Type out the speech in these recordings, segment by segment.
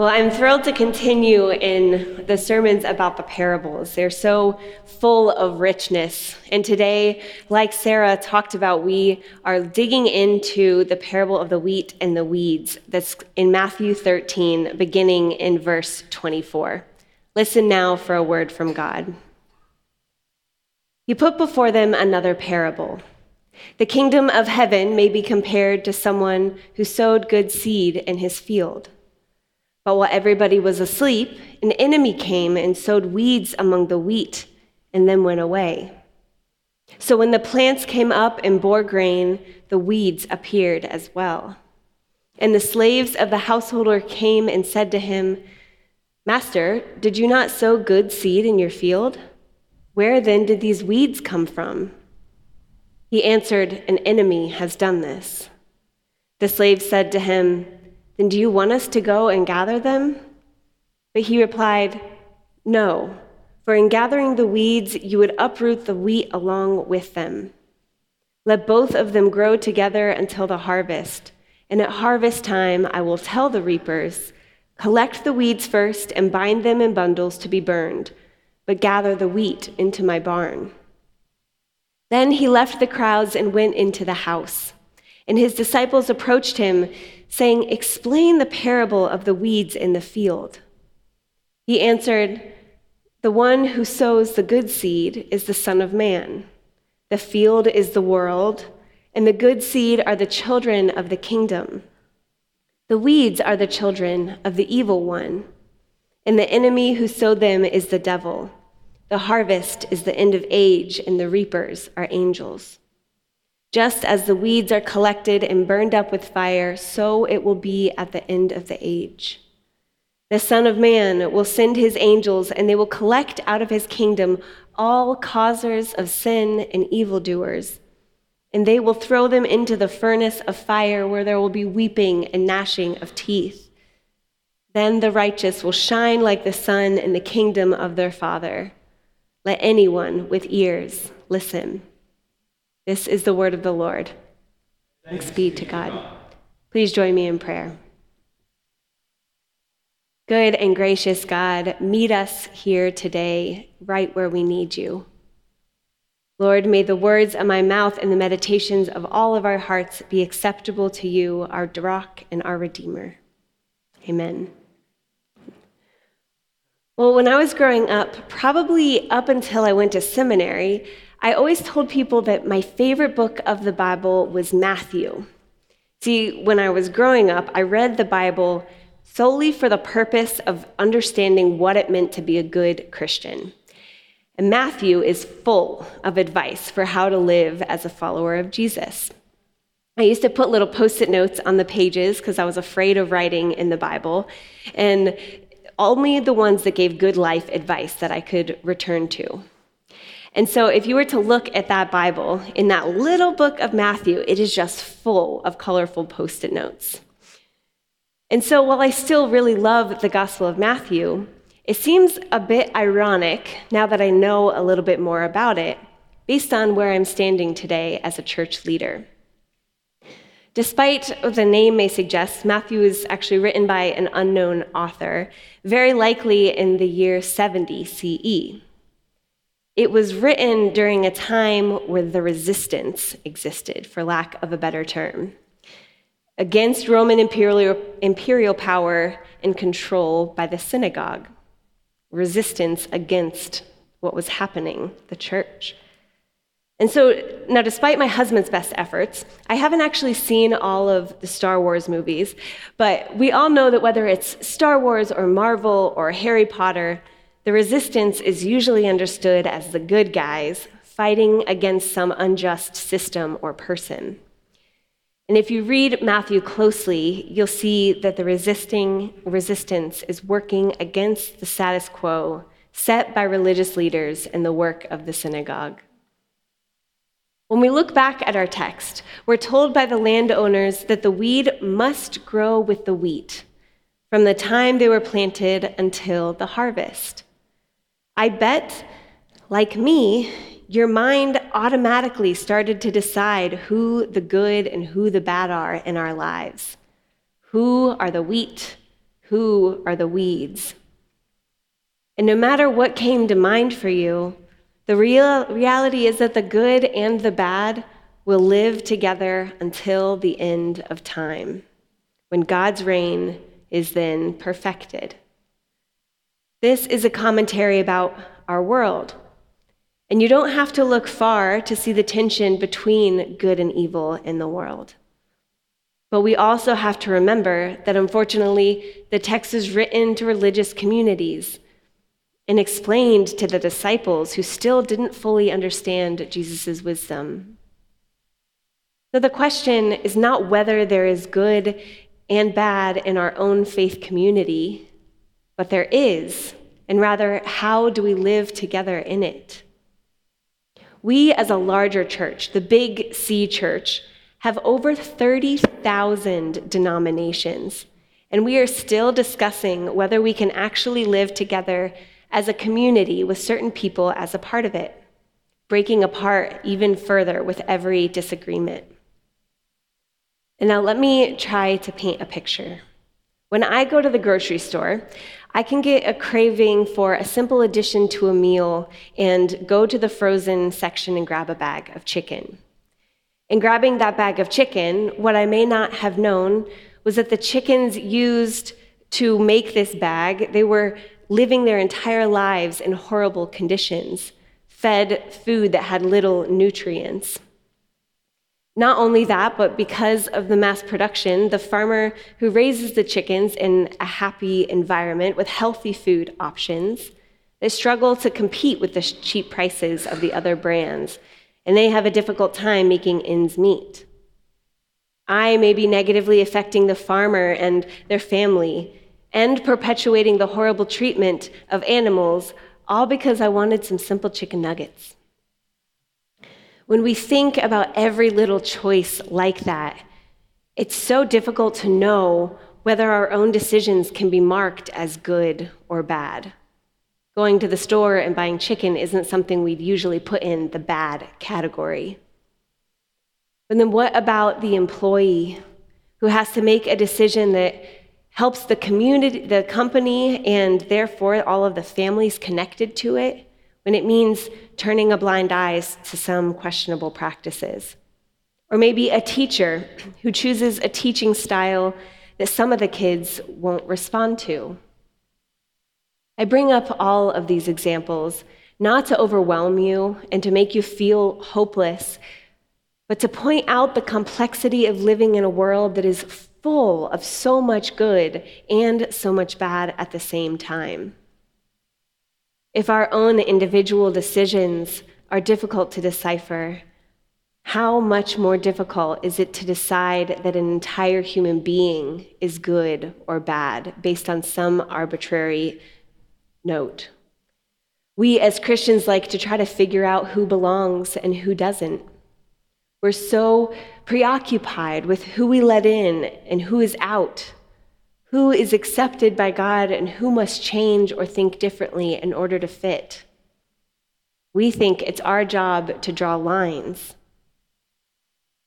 Well, I'm thrilled to continue in the sermons about the parables. They're so full of richness. And today, like Sarah talked about, we are digging into the parable of the wheat and the weeds that's in Matthew 13, beginning in verse 24. Listen now for a word from God. He put before them another parable. The kingdom of heaven may be compared to someone who sowed good seed in his field. But while everybody was asleep, an enemy came and sowed weeds among the wheat and then went away. So when the plants came up and bore grain, the weeds appeared as well. And the slaves of the householder came and said to him, Master, did you not sow good seed in your field? Where then did these weeds come from? He answered, An enemy has done this. The slave said to him, then do you want us to go and gather them? But he replied, No, for in gathering the weeds, you would uproot the wheat along with them. Let both of them grow together until the harvest. And at harvest time, I will tell the reapers, Collect the weeds first and bind them in bundles to be burned, but gather the wheat into my barn. Then he left the crowds and went into the house. And his disciples approached him saying, Explain the parable of the weeds in the field. He answered, The one who sows the good seed is the Son of Man. The field is the world, and the good seed are the children of the kingdom. The weeds are the children of the evil one, and the enemy who sowed them is the devil. The harvest is the end of age, and the reapers are angels. Just as the weeds are collected and burned up with fire, so it will be at the end of the age. The Son of Man will send his angels, and they will collect out of his kingdom all causers of sin and evildoers, and they will throw them into the furnace of fire where there will be weeping and gnashing of teeth. Then the righteous will shine like the sun in the kingdom of their Father. Let anyone with ears listen. This is the word of the Lord. Thanks be to God. Please join me in prayer. Good and gracious God, meet us here today, right where we need you. Lord, may the words of my mouth and the meditations of all of our hearts be acceptable to you, our rock and our Redeemer. Amen. Well, when I was growing up, probably up until I went to seminary, I always told people that my favorite book of the Bible was Matthew. See, when I was growing up, I read the Bible solely for the purpose of understanding what it meant to be a good Christian. And Matthew is full of advice for how to live as a follower of Jesus. I used to put little post it notes on the pages because I was afraid of writing in the Bible, and only the ones that gave good life advice that I could return to. And so, if you were to look at that Bible in that little book of Matthew, it is just full of colorful post it notes. And so, while I still really love the Gospel of Matthew, it seems a bit ironic now that I know a little bit more about it, based on where I'm standing today as a church leader. Despite the name may suggest, Matthew is actually written by an unknown author, very likely in the year 70 CE. It was written during a time where the resistance existed, for lack of a better term, against Roman imperial, imperial power and control by the synagogue, resistance against what was happening, the church. And so, now, despite my husband's best efforts, I haven't actually seen all of the Star Wars movies, but we all know that whether it's Star Wars or Marvel or Harry Potter, the resistance is usually understood as the good guys fighting against some unjust system or person. And if you read Matthew closely, you'll see that the resisting resistance is working against the status quo set by religious leaders in the work of the synagogue. When we look back at our text, we're told by the landowners that the weed must grow with the wheat from the time they were planted until the harvest. I bet, like me, your mind automatically started to decide who the good and who the bad are in our lives. Who are the wheat? who are the weeds. And no matter what came to mind for you, the real reality is that the good and the bad will live together until the end of time, when God's reign is then perfected. This is a commentary about our world. And you don't have to look far to see the tension between good and evil in the world. But we also have to remember that unfortunately, the text is written to religious communities and explained to the disciples who still didn't fully understand Jesus' wisdom. So the question is not whether there is good and bad in our own faith community, but there is, and rather, how do we live together in it? We, as a larger church, the Big C church, have over 30,000 denominations, and we are still discussing whether we can actually live together as a community with certain people as a part of it, breaking apart even further with every disagreement. And now let me try to paint a picture. When I go to the grocery store, I can get a craving for a simple addition to a meal and go to the frozen section and grab a bag of chicken. In grabbing that bag of chicken, what I may not have known was that the chickens used to make this bag, they were living their entire lives in horrible conditions, fed food that had little nutrients. Not only that, but because of the mass production, the farmer who raises the chickens in a happy environment with healthy food options, they struggle to compete with the cheap prices of the other brands, and they have a difficult time making ends meet. I may be negatively affecting the farmer and their family and perpetuating the horrible treatment of animals, all because I wanted some simple chicken nuggets. When we think about every little choice like that, it's so difficult to know whether our own decisions can be marked as good or bad. Going to the store and buying chicken isn't something we'd usually put in the bad category. But then what about the employee who has to make a decision that helps the community, the company, and therefore all of the families connected to it when it means turning a blind eye to some questionable practices. Or maybe a teacher who chooses a teaching style that some of the kids won't respond to. I bring up all of these examples not to overwhelm you and to make you feel hopeless, but to point out the complexity of living in a world that is full of so much good and so much bad at the same time. If our own individual decisions are difficult to decipher, how much more difficult is it to decide that an entire human being is good or bad based on some arbitrary note? We as Christians like to try to figure out who belongs and who doesn't. We're so preoccupied with who we let in and who is out who is accepted by God and who must change or think differently in order to fit. We think it's our job to draw lines.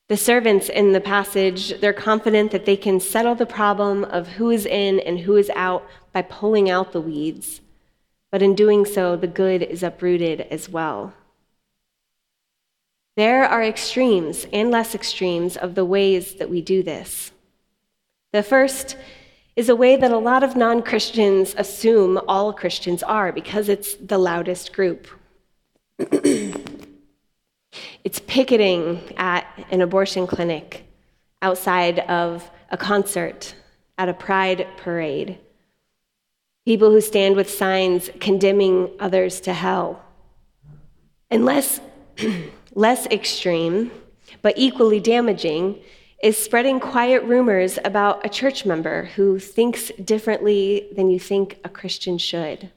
The servants in the passage, they're confident that they can settle the problem of who is in and who is out by pulling out the weeds. But in doing so, the good is uprooted as well. There are extremes and less extremes of the ways that we do this. The first is a way that a lot of non Christians assume all Christians are because it's the loudest group. it's picketing at an abortion clinic, outside of a concert, at a pride parade. People who stand with signs condemning others to hell. And less, less extreme, but equally damaging, is spreading quiet rumors about a church member who thinks differently than you think a Christian should.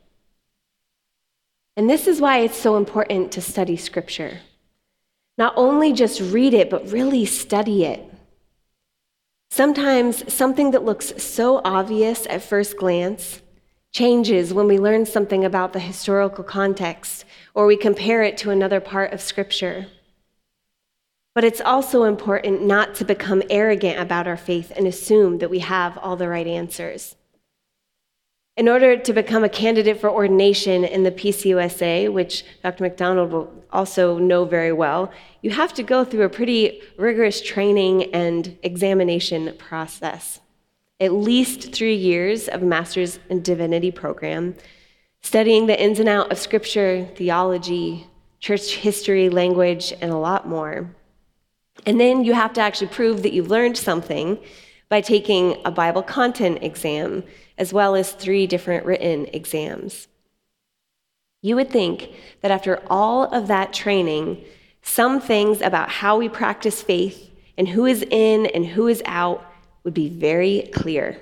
And this is why it's so important to study Scripture. Not only just read it, but really study it. Sometimes something that looks so obvious at first glance changes when we learn something about the historical context or we compare it to another part of Scripture. But it's also important not to become arrogant about our faith and assume that we have all the right answers. In order to become a candidate for ordination in the PCUSA, which Dr. McDonald will also know very well, you have to go through a pretty rigorous training and examination process. At least three years of a master's in divinity program, studying the ins and outs of scripture, theology, church history, language, and a lot more. And then you have to actually prove that you've learned something by taking a Bible content exam, as well as three different written exams. You would think that after all of that training, some things about how we practice faith and who is in and who is out would be very clear.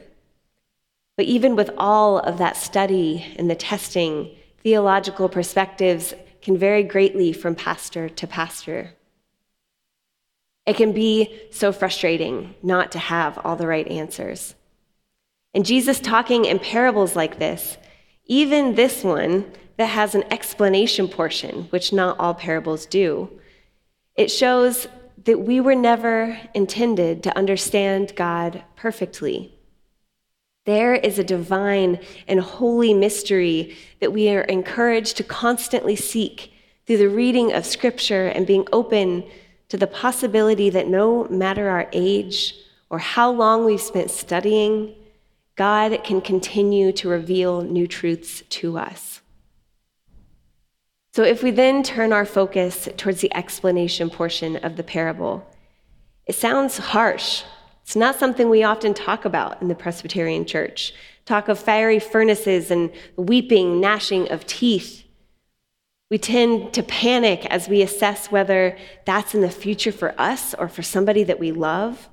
But even with all of that study and the testing, theological perspectives can vary greatly from pastor to pastor. It can be so frustrating not to have all the right answers. And Jesus talking in parables like this, even this one that has an explanation portion, which not all parables do, it shows that we were never intended to understand God perfectly. There is a divine and holy mystery that we are encouraged to constantly seek through the reading of Scripture and being open to the possibility that no matter our age or how long we've spent studying, God can continue to reveal new truths to us. So, if we then turn our focus towards the explanation portion of the parable, it sounds harsh. It's not something we often talk about in the Presbyterian Church. Talk of fiery furnaces and weeping, gnashing of teeth. We tend to panic as we assess whether that's in the future for us or for somebody that we love.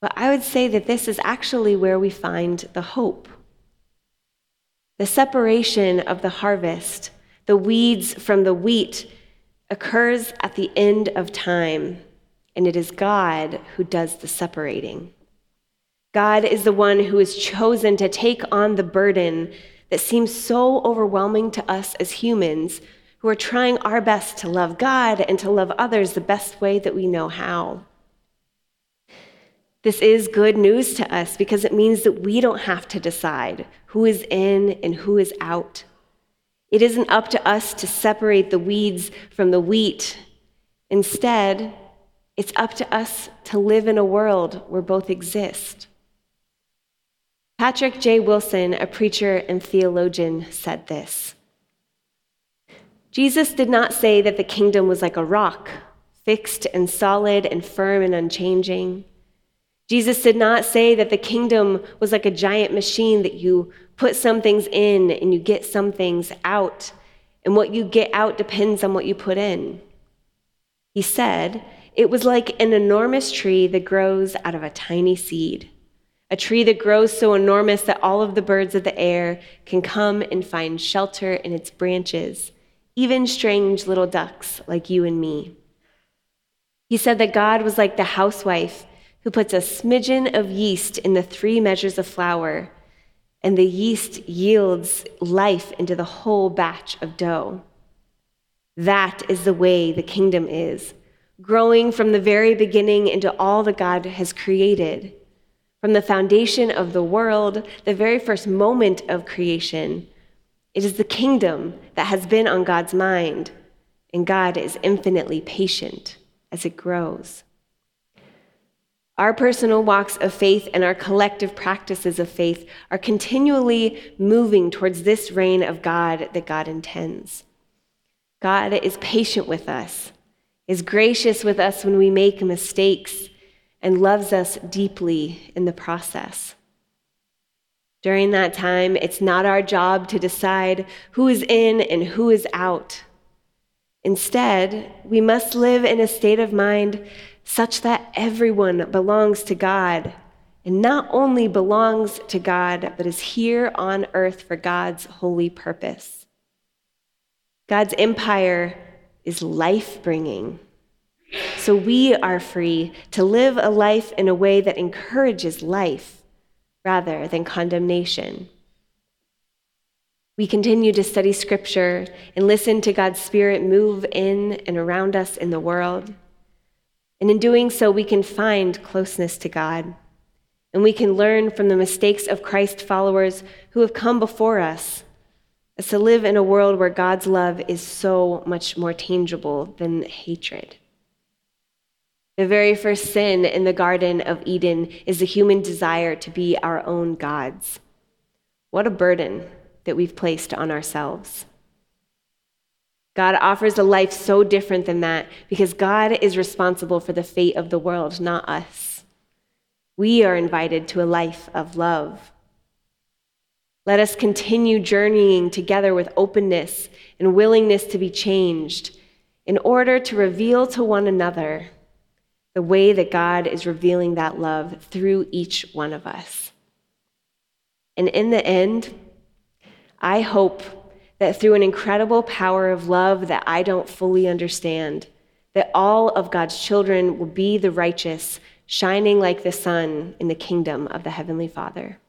But I would say that this is actually where we find the hope. The separation of the harvest, the weeds from the wheat, occurs at the end of time, and it is God who does the separating. God is the one who is chosen to take on the burden that seems so overwhelming to us as humans who are trying our best to love God and to love others the best way that we know how. This is good news to us because it means that we don't have to decide who is in and who is out. It isn't up to us to separate the weeds from the wheat. Instead, it's up to us to live in a world where both exist. Patrick J. Willson, a preacher and theologian, said this Jesus did not say that the kingdom was like a rock, fixed and solid and firm and unchanging. Jesus did not say that the kingdom was like a giant machine that you put some things in and you get some things out, and what you get out depends on what you put in. He said it was like an enormous tree that grows out of a tiny seed a tree that grows so enormous that all of the birds of the air can come and find shelter in its branches, even strange little ducks like you and me. He said that God was like the housewife who puts a smidgen of yeast in the three measures of flour, and the yeast yields life into the whole batch of dough. That is the way the kingdom is, growing from the very beginning into all that God has created from the foundation of the world, the very first moment of creation, it is the kingdom that has been on God's mind, and God is infinitely patient as it grows. Our personal walks of faith and our collective practices of faith are continually moving towards this reign of God that God intends. God is patient with us, is gracious with us when we make mistakes, and loves us deeply in the process. During that time, it's not our job to decide who is in and who is out. Instead, we must live in a state of mind such that everyone belongs to God, and not only belongs to God, but is here on earth for God's holy purpose. God's empire is life bringing. So we are free to live a life in a way that encourages life rather than condemnation. We continue to study scripture and listen to God's Spirit move in and around us in the world. And in doing so, we can find closeness to God. And we can learn from the mistakes of Christ followers who have come before us as to live in a world where God's love is so much more tangible than hatred. The very first sin in the Garden of Eden is the human desire to be our own gods. What a burden that we've placed on ourselves. God offers a life so different than that because God is responsible for the fate of the world, not us. We are invited to a life of love. Let us continue journeying together with openness and willingness to be changed in order to reveal to one another the way that God is revealing that love through each one of us. And in the end, I hope that through an incredible power of love that I don't fully understand, that all of God's children will be the righteous, shining like the sun in the kingdom of the Heavenly Father.